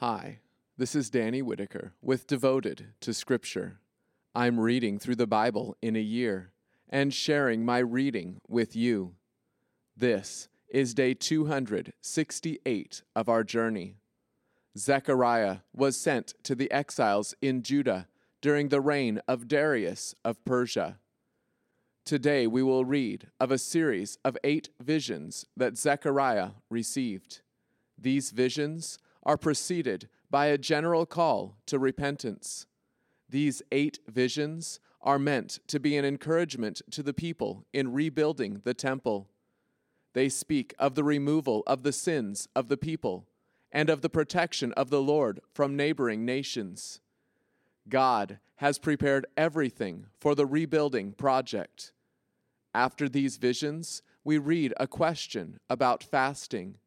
Hi, this is Danny Whitaker with Devoted to Scripture. I'm reading through the Bible in a year and sharing my reading with you. This is day 268 of our journey. Zechariah was sent to the exiles in Judah during the reign of Darius of Persia. Today we will read of a series of eight visions that Zechariah received. These visions are preceded by a general call to repentance. These eight visions are meant to be an encouragement to the people in rebuilding the temple. They speak of the removal of the sins of the people and of the protection of the Lord from neighboring nations. God has prepared everything for the rebuilding project. After these visions, we read a question about fasting.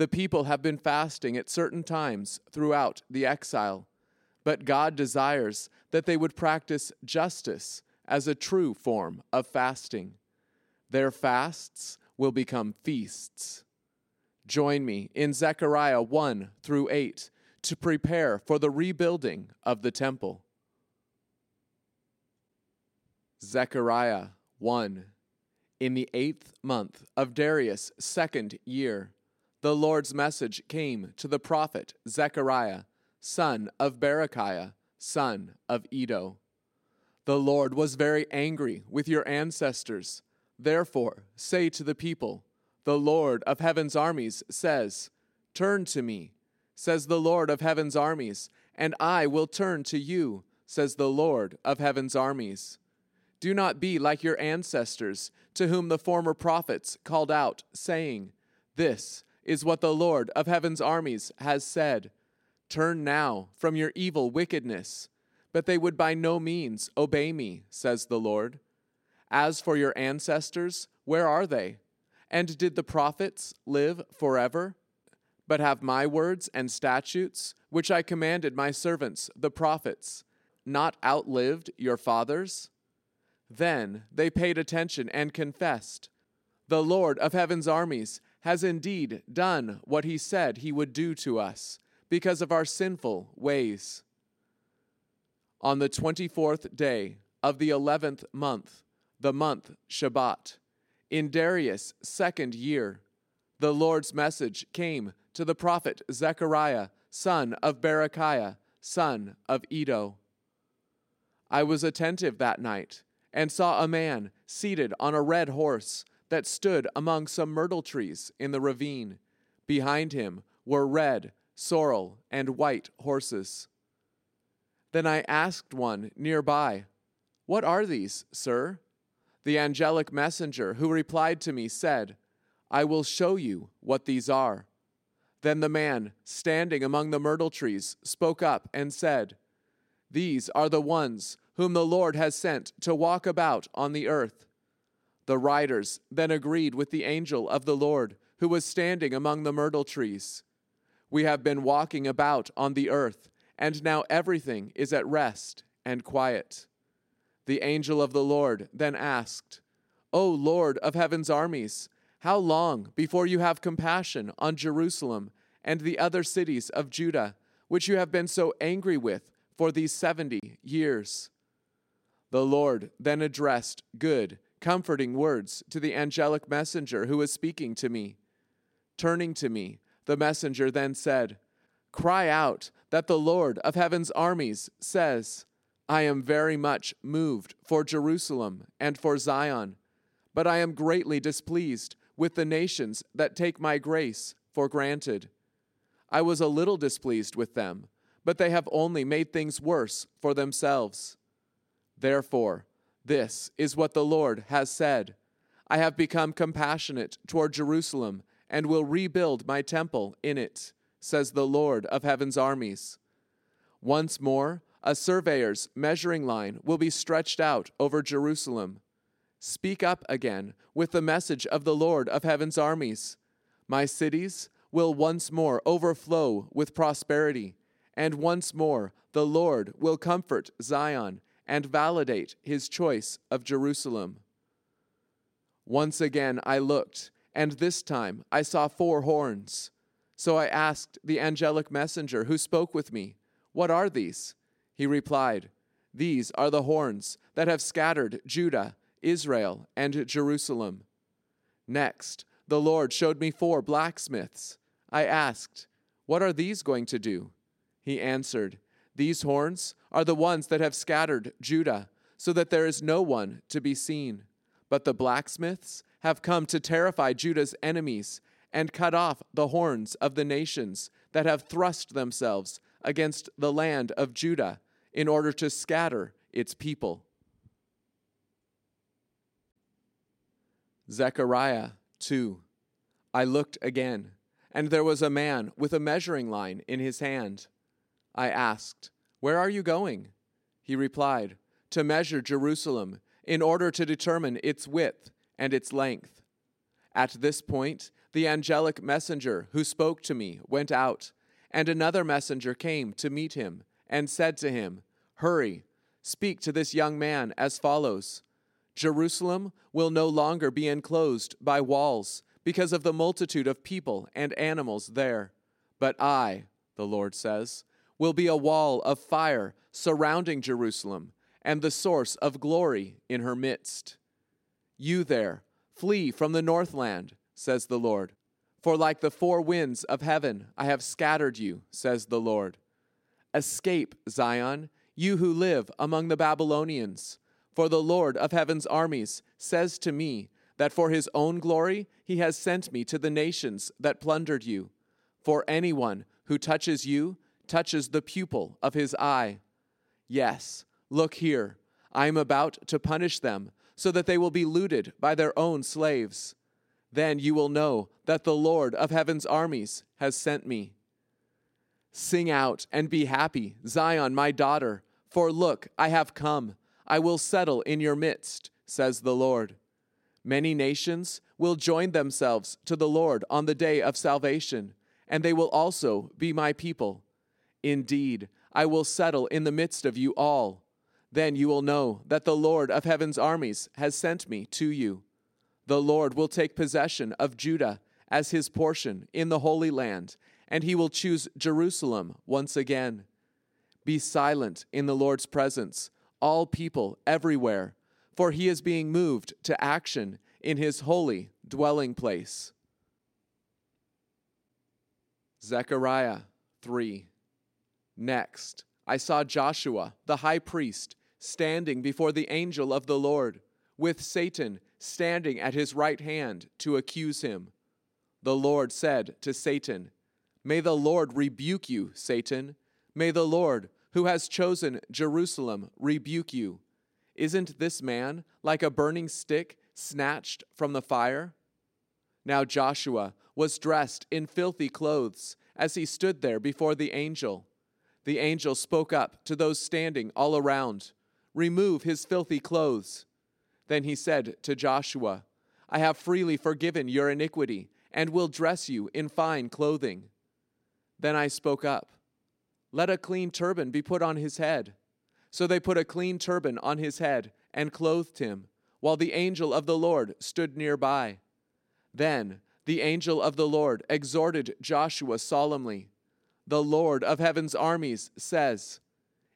The people have been fasting at certain times throughout the exile, but God desires that they would practice justice as a true form of fasting. Their fasts will become feasts. Join me in Zechariah 1 through 8 to prepare for the rebuilding of the temple. Zechariah 1 In the eighth month of Darius' second year, the Lord's message came to the prophet Zechariah, son of Berechiah, son of Iddo. The Lord was very angry with your ancestors. Therefore, say to the people, The Lord of heaven's armies says, Turn to me, says the Lord of heaven's armies, and I will turn to you, says the Lord of heaven's armies. Do not be like your ancestors, to whom the former prophets called out, saying, This is what the Lord of heaven's armies has said Turn now from your evil wickedness. But they would by no means obey me, says the Lord. As for your ancestors, where are they? And did the prophets live forever? But have my words and statutes, which I commanded my servants, the prophets, not outlived your fathers? Then they paid attention and confessed The Lord of heaven's armies has indeed done what he said he would do to us because of our sinful ways. On the 24th day of the 11th month, the month Shebat, in Darius' second year, the Lord's message came to the prophet Zechariah, son of Berechiah, son of Iddo. I was attentive that night and saw a man seated on a red horse that stood among some myrtle trees in the ravine. Behind him were red, sorrel, and white horses. Then I asked one nearby, What are these, sir? The angelic messenger who replied to me said, I will show you what these are. Then the man, standing among the myrtle trees, spoke up and said, These are the ones whom the Lord has sent to walk about on the earth. The riders then agreed with the angel of the Lord, who was standing among the myrtle trees. We have been walking about on the earth, and now everything is at rest and quiet. The angel of the Lord then asked, O Lord of heaven's armies, how long before you have compassion on Jerusalem and the other cities of Judah, which you have been so angry with for these seventy years? The Lord then addressed good comforting words to the angelic messenger who was speaking to me. Turning to me, the messenger then said, Cry out that the Lord of heaven's armies says, I am very much moved for Jerusalem and for Zion, but I am greatly displeased with the nations that take my grace for granted. I was a little displeased with them, but they have only made things worse for themselves. Therefore, this is what the Lord has said I have become compassionate toward Jerusalem and will rebuild my temple in it, says the Lord of heaven's armies. Once more, a surveyor's measuring line will be stretched out over Jerusalem. Speak up again with the message of the Lord of heaven's armies. My cities will once more overflow with prosperity, and once more the Lord will comfort Zion and validate his choice of Jerusalem. Once again I looked, and this time I saw four horns. So I asked the angelic messenger who spoke with me, What are these? He replied, These are the horns that have scattered Judah, Israel, and Jerusalem. Next, the Lord showed me four blacksmiths. I asked, What are these going to do? He answered, These horns are the ones that have scattered Judah, so that there is no one to be seen. But the blacksmiths have come to terrify Judah's enemies and cut off the horns of the nations that have thrust themselves against the land of Judah in order to scatter its people. Zechariah 2. I looked again, and there was a man with a measuring line in his hand. I asked, Where are you going? He replied, To measure Jerusalem in order to determine its width and its length. At this point, the angelic messenger who spoke to me went out, and another messenger came to meet him and said to him, Hurry, speak to this young man as follows Jerusalem will no longer be enclosed by walls because of the multitude of people and animals there. But I, the Lord says, will be a wall of fire surrounding Jerusalem and the source of glory in her midst. You there, flee from the northland says the Lord. For like the four winds of heaven, I have scattered you, says the Lord. Escape, Zion, you who live among the Babylonians. For the Lord of heaven's armies says to me that for his own glory he has sent me to the nations that plundered you. For anyone who touches you touches the pupil of his eye. Yes, look here, I am about to punish them, so that they will be looted by their own slaves. Then you will know that the Lord of heaven's armies has sent me. Sing out and be happy, Zion, my daughter, for look, I have come. I will settle in your midst, says the Lord. Many nations will join themselves to the Lord on the day of salvation, and they will also be my people. Indeed, I will settle in the midst of you all. Then you will know that the Lord of heaven's armies has sent me to you. The Lord will take possession of Judah as his portion in the Holy Land, and he will choose Jerusalem once again. Be silent in the Lord's presence, all people everywhere, for he is being moved to action in his holy dwelling place. Zechariah 3. Next, I saw Joshua, the high priest, standing before the angel of the Lord, with Satan standing at his right hand to accuse him. The Lord said to Satan, May the Lord rebuke you, Satan. May the Lord, who has chosen Jerusalem, rebuke you. Isn't this man like a burning stick snatched from the fire? Now Joshua was dressed in filthy clothes as he stood there before the angel. The angel spoke up to those standing all around Remove his filthy clothes. Then he said to Joshua, I have freely forgiven your iniquity, and will dress you in fine clothing. Then I spoke up, Let a clean turban be put on his head. So they put a clean turban on his head and clothed him, while the angel of the Lord stood nearby. Then the angel of the Lord exhorted Joshua solemnly The Lord of heaven's armies says,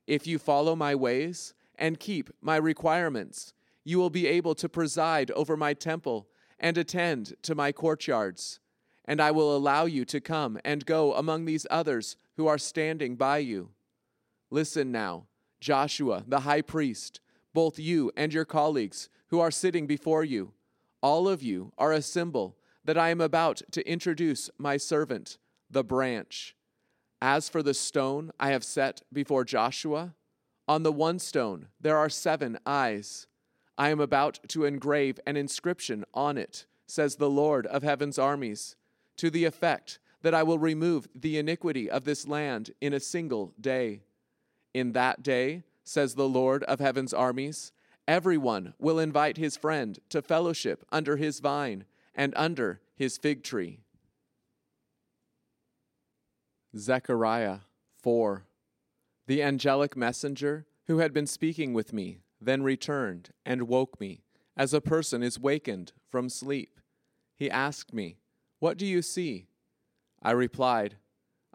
If you follow my ways and keep my requirements, you will be able to preside over my temple and attend to my courtyards. And I will allow you to come and go among these others who are standing by you. Listen now, Joshua, the high priest, both you and your colleagues who are sitting before you, all of you are a symbol that I am about to introduce my servant, the branch. As for the stone I have set before Joshua, on the one stone there are seven eyes. I am about to engrave an inscription on it, says the Lord of heaven's armies, to the effect that I will remove the iniquity of this land in a single day. In that day, says the Lord of heaven's armies, everyone will invite his friend to fellowship under his vine and under his fig tree. Zechariah 4 The angelic messenger who had been speaking with me then returned and woke me, as a person is wakened from sleep. He asked me, What do you see? I replied,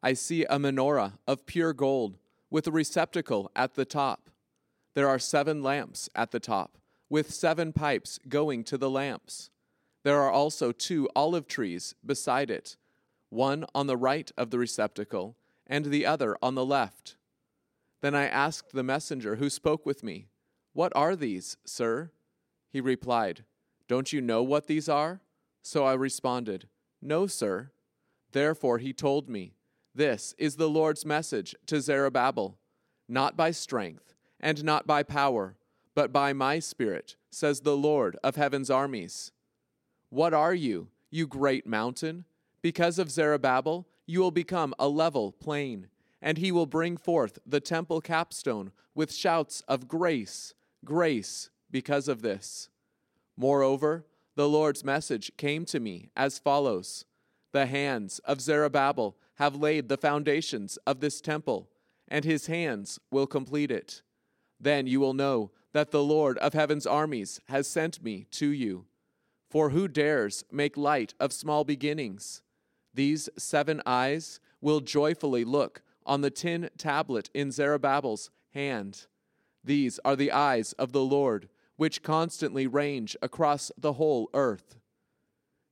I see a menorah of pure gold with a receptacle at the top. There are seven lamps at the top, with seven pipes going to the lamps. There are also two olive trees beside it, one on the right of the receptacle, and the other on the left. Then I asked the messenger who spoke with me, What are these, sir? He replied, Don't you know what these are? So I responded, No, sir. Therefore he told me, This is the Lord's message to Zerubbabel, not by strength and not by power, but by my Spirit, says the Lord of heaven's armies. What are you, you great mountain? Because of Zerubbabel, you will become a level plain, and he will bring forth the temple capstone with shouts of grace, grace, because of this. Moreover, the Lord's message came to me as follows The hands of Zerubbabel have laid the foundations of this temple, and his hands will complete it. Then you will know that the Lord of heaven's armies has sent me to you. For who dares make light of small beginnings? These seven eyes will joyfully look on the tin tablet in Zerubbabel's hand. These are the eyes of the Lord, which constantly range across the whole earth.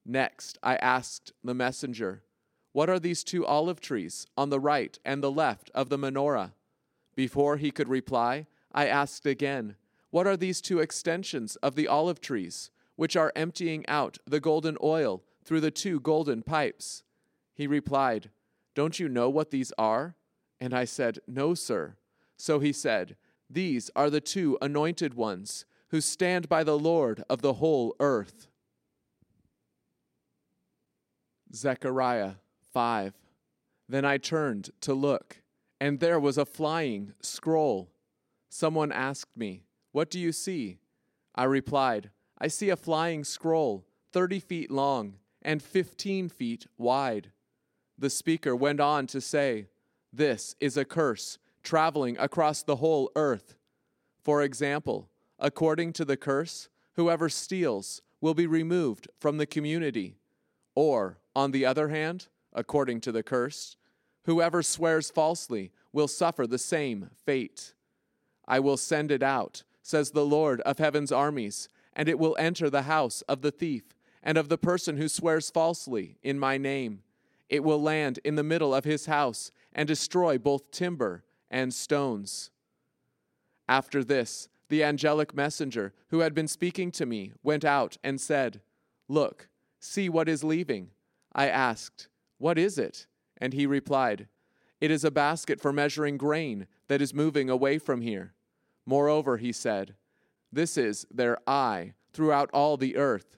Next, I asked the messenger, What are these two olive trees on the right and the left of the menorah? Before he could reply, I asked again, What are these two extensions of the olive trees, which are emptying out the golden oil through the two golden pipes? He replied, Don't you know what these are? And I said, No, sir. So he said, These are the two anointed ones who stand by the Lord of the whole earth. Zechariah 5. Then I turned to look, and there was a flying scroll Someone asked me, What do you see? I replied, I see a flying scroll, 30 feet long and 15 feet wide. The speaker went on to say, This is a curse traveling across the whole earth. For example, according to the curse, whoever steals will be removed from the community. Or, on the other hand, according to the curse, whoever swears falsely will suffer the same fate. I will send it out, says the Lord of heaven's armies, and it will enter the house of the thief and of the person who swears falsely in my name. It will land in the middle of his house and destroy both timber and stones. After this, the angelic messenger who had been speaking to me went out and said, Look, see what is leaving. I asked, What is it? And he replied, It is a basket for measuring grain that is moving away from here. Moreover, he said, This is their eye throughout all the earth.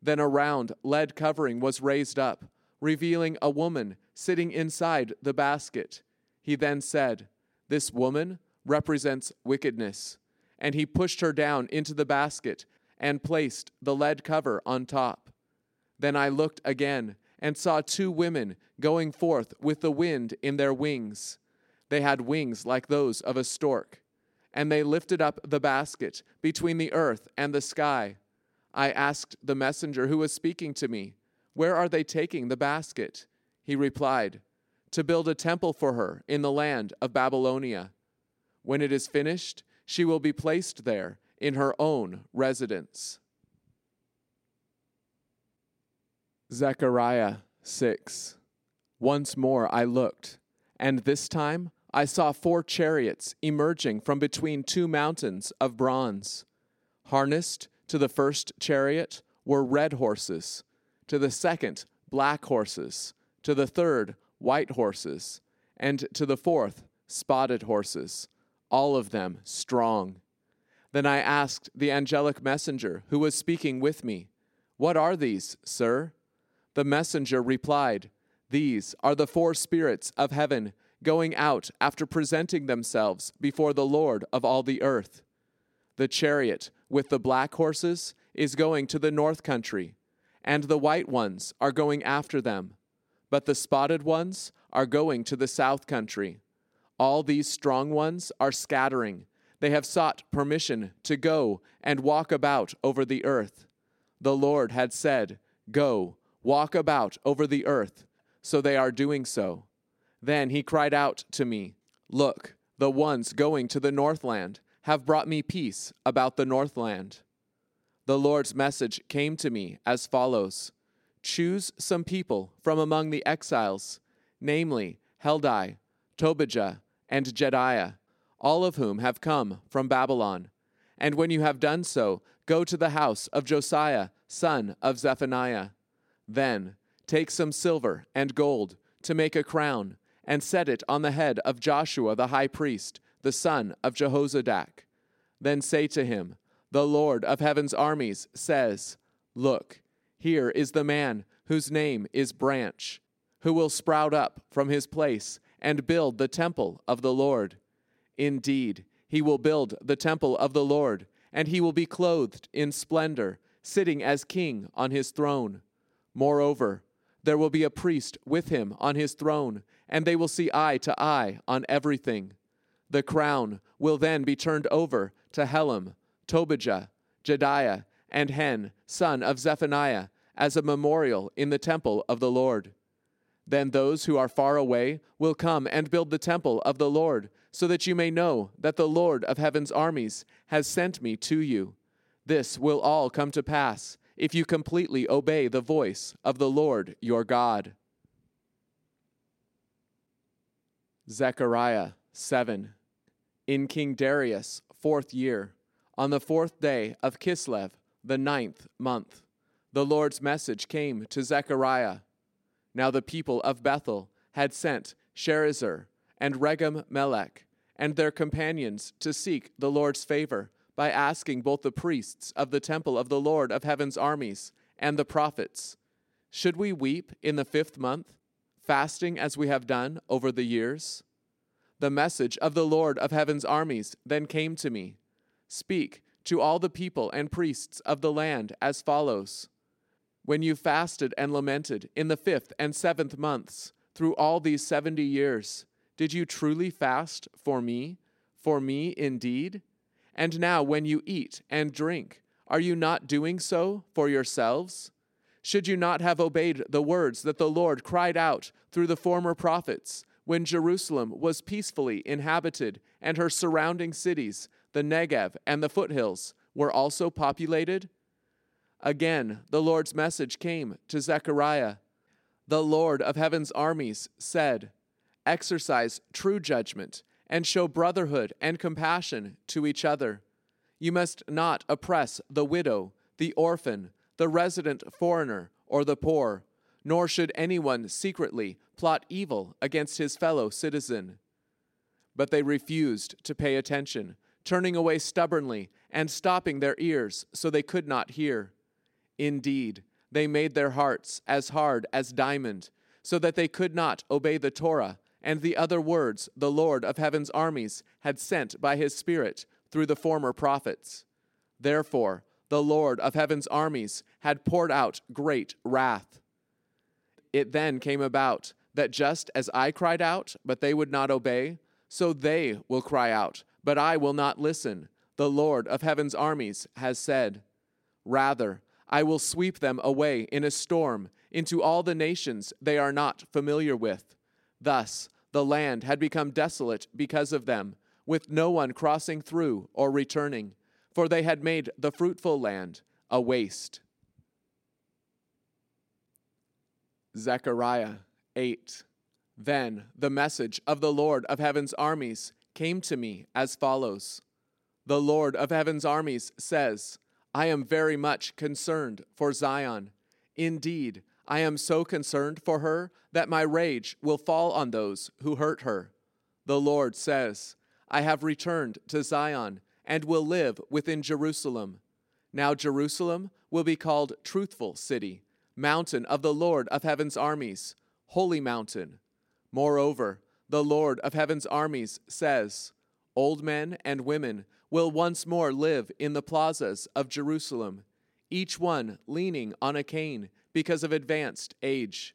Then a round lead covering was raised up, revealing a woman sitting inside the basket. He then said, This woman represents wickedness. And he pushed her down into the basket and placed the lead cover on top. Then I looked again and saw two women going forth with the wind in their wings. They had wings like those of a stork and they lifted up the basket between the earth and the sky. I asked the messenger who was speaking to me, Where are they taking the basket? He replied, To build a temple for her in the land of Babylonia. When it is finished, she will be placed there in her own residence. Zechariah 6. Once more I looked, and this time I saw four chariots emerging from between two mountains of bronze. Harnessed to the first chariot were red horses, to the second, black horses, to the third, white horses, and to the fourth, spotted horses, all of them strong. Then I asked the angelic messenger who was speaking with me, What are these, sir? The messenger replied, These are the four spirits of heaven going out after presenting themselves before the Lord of all the earth. The chariot with the black horses is going to the north country, and the white ones are going after them, but the spotted ones are going to the south country. All these strong ones are scattering. They have sought permission to go and walk about over the earth. The Lord had said, Go, walk about over the earth so they are doing so. Then he cried out to me, Look, the ones going to the northland have brought me peace about the northland. The Lord's message came to me as follows Choose some people from among the exiles, namely Heldai, Tobijah, and Jedaiah, all of whom have come from Babylon. And when you have done so, go to the house of Josiah, son of Zephaniah. Then take some silver and gold to make a crown, and set it on the head of Joshua the high priest, the son of Jehozadak. Then say to him, The Lord of heaven's armies says, Look, here is the man whose name is Branch, who will sprout up from his place and build the temple of the Lord. Indeed, he will build the temple of the Lord, and he will be clothed in splendor, sitting as king on his throne. Moreover, there will be a priest with him on his throne, and they will see eye to eye on everything. The crown will then be turned over to Helem, Tobijah, Jedaiah, and Hen, son of Zephaniah, as a memorial in the temple of the Lord. Then those who are far away will come and build the temple of the Lord, so that you may know that the Lord of heaven's armies has sent me to you. This will all come to pass if you completely obey the voice of the Lord your God. Zechariah 7. In King Darius' fourth year, on the fourth day of Kislev, the ninth month, the Lord's message came to Zechariah. Now the people of Bethel had sent Sharezer and Regem Melech and their companions to seek the Lord's favor by asking both the priests of the temple of the Lord of heaven's armies and the prophets, Should we weep in the fifth month, fasting as we have done over the years? The message of the Lord of heaven's armies then came to me Speak to all the people and priests of the land as follows When you fasted and lamented in the fifth and seventh months through all these seventy years, did you truly fast for me? For me indeed? And now, when you eat and drink, are you not doing so for yourselves? Should you not have obeyed the words that the Lord cried out through the former prophets, when Jerusalem was peacefully inhabited and her surrounding cities, the Negev and the foothills, were also populated? Again, the Lord's message came to Zechariah. The Lord of heaven's armies said, Exercise true judgment and show brotherhood and compassion to each other. You must not oppress the widow, the orphan, the resident foreigner, or the poor, nor should anyone secretly plot evil against his fellow citizen. But they refused to pay attention, turning away stubbornly and stopping their ears so they could not hear. Indeed, they made their hearts as hard as diamond, so that they could not obey the Torah and the other words the Lord of heaven's armies had sent by his Spirit through the former prophets. Therefore, the Lord of heaven's armies had poured out great wrath. It then came about that just as I cried out, but they would not obey, so they will cry out, but I will not listen. The Lord of heaven's armies has said, Rather, I will sweep them away in a storm into all the nations they are not familiar with Thus, the land had become desolate because of them, with no one crossing through or returning, for they had made the fruitful land a waste. Zechariah 8. Then the message of the Lord of heaven's armies came to me as follows The Lord of heaven's armies says, I am very much concerned for Zion. Indeed, I am so concerned for her that my rage will fall on those who hurt her. The Lord says, I have returned to Zion and will live within Jerusalem. Now Jerusalem will be called Truthful City, Mountain of the Lord of Heaven's armies, Holy Mountain. Moreover, the Lord of Heaven's armies says, Old men and women will once more live in the plazas of Jerusalem, each one leaning on a cane because of advanced age.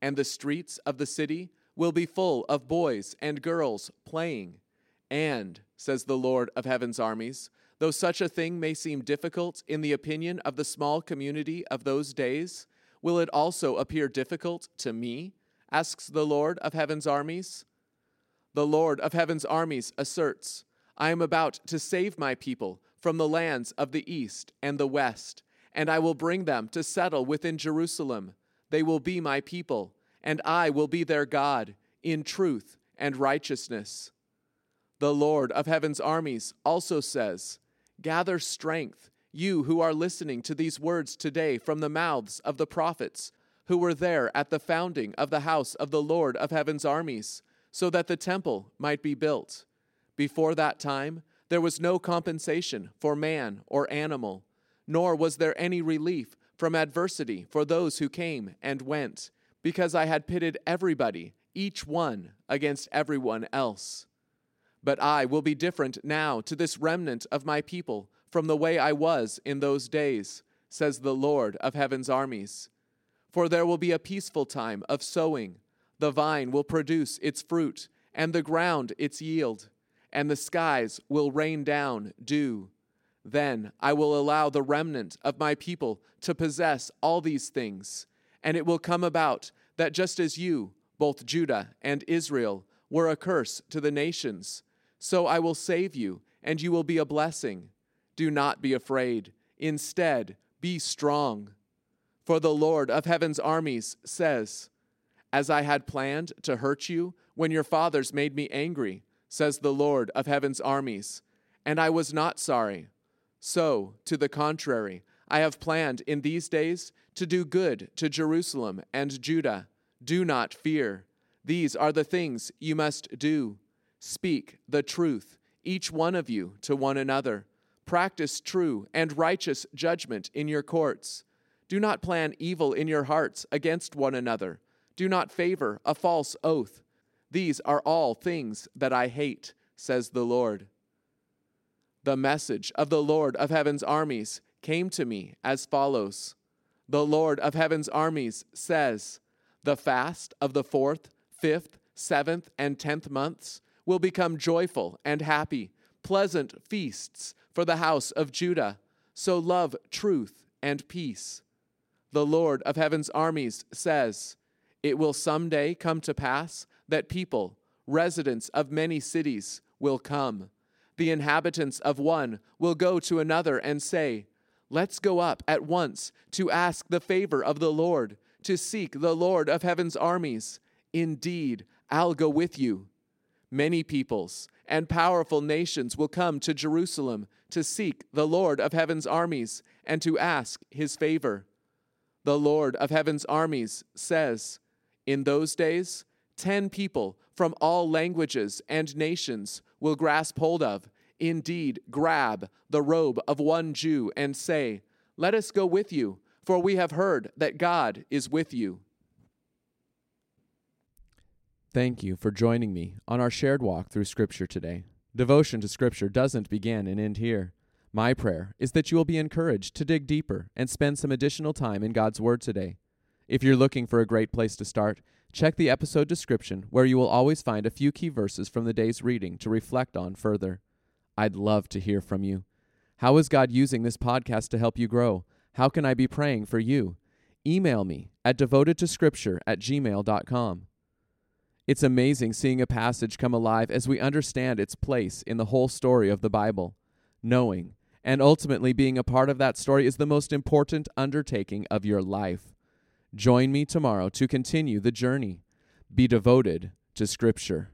And the streets of the city will be full of boys and girls playing. And, says the Lord of heaven's armies, though such a thing may seem difficult in the opinion of the small community of those days, will it also appear difficult to me, asks the Lord of heaven's armies. The Lord of heaven's armies asserts, I am about to save my people from the lands of the east and the west, and I will bring them to settle within Jerusalem. They will be my people, and I will be their God in truth and righteousness. The Lord of heaven's armies also says, Gather strength, you who are listening to these words today from the mouths of the prophets who were there at the founding of the house of the Lord of heaven's armies, so that the temple might be built. Before that time, there was no compensation for man or animal, nor was there any relief from adversity for those who came and went, because I had pitted everybody, each one, against everyone else. But I will be different now to this remnant of my people from the way I was in those days, says the Lord of heaven's armies. For there will be a peaceful time of sowing. The vine will produce its fruit, and the ground its yield, and the skies will rain down dew. Then I will allow the remnant of my people to possess all these things. And it will come about that just as you, both Judah and Israel, were a curse to the nations, so I will save you, and you will be a blessing. Do not be afraid. Instead, be strong. For the Lord of heaven's armies says, As I had planned to hurt you when your fathers made me angry, says the Lord of heaven's armies, and I was not sorry. So, to the contrary, I have planned in these days to do good to Jerusalem and Judah. Do not fear. These are the things you must do. Speak the truth, each one of you, to one another. Practice true and righteous judgment in your courts. Do not plan evil in your hearts against one another. Do not favor a false oath. These are all things that I hate, says the Lord. The message of the Lord of heaven's armies came to me as follows The Lord of heaven's armies says, The fast of the fourth, fifth, seventh, and tenth months will become joyful and happy, pleasant feasts for the house of Judah. So love truth and peace the Lord of heaven's armies says, It will someday come to pass that people, residents of many cities, will come. The inhabitants of one will go to another and say, Let's go up at once to ask the favor of the Lord, to seek the Lord of heaven's armies. Indeed, I'll go with you. Many peoples and powerful nations will come to Jerusalem to seek the Lord of heaven's armies and to ask his favor. The Lord of heaven's armies says, In those days, ten people from all languages and nations will grasp hold of, indeed, grab the robe of one Jew and say, Let us go with you, for we have heard that God is with you. Thank you for joining me on our shared walk through Scripture today. Devotion to Scripture doesn't begin and end here. My prayer is that you will be encouraged to dig deeper and spend some additional time in God's Word today. If you're looking for a great place to start, check the episode description where you will always find a few key verses from the day's reading to reflect on further. I'd love to hear from you. How is God using this podcast to help you grow? How can I be praying for you? Email me at devotedtoscripture at gmail.com. It's amazing seeing a passage come alive as we understand its place in the whole story of the Bible, knowing and ultimately being a part of that story is the most important undertaking of your life. Join me tomorrow to continue the journey. Be devoted to Scripture.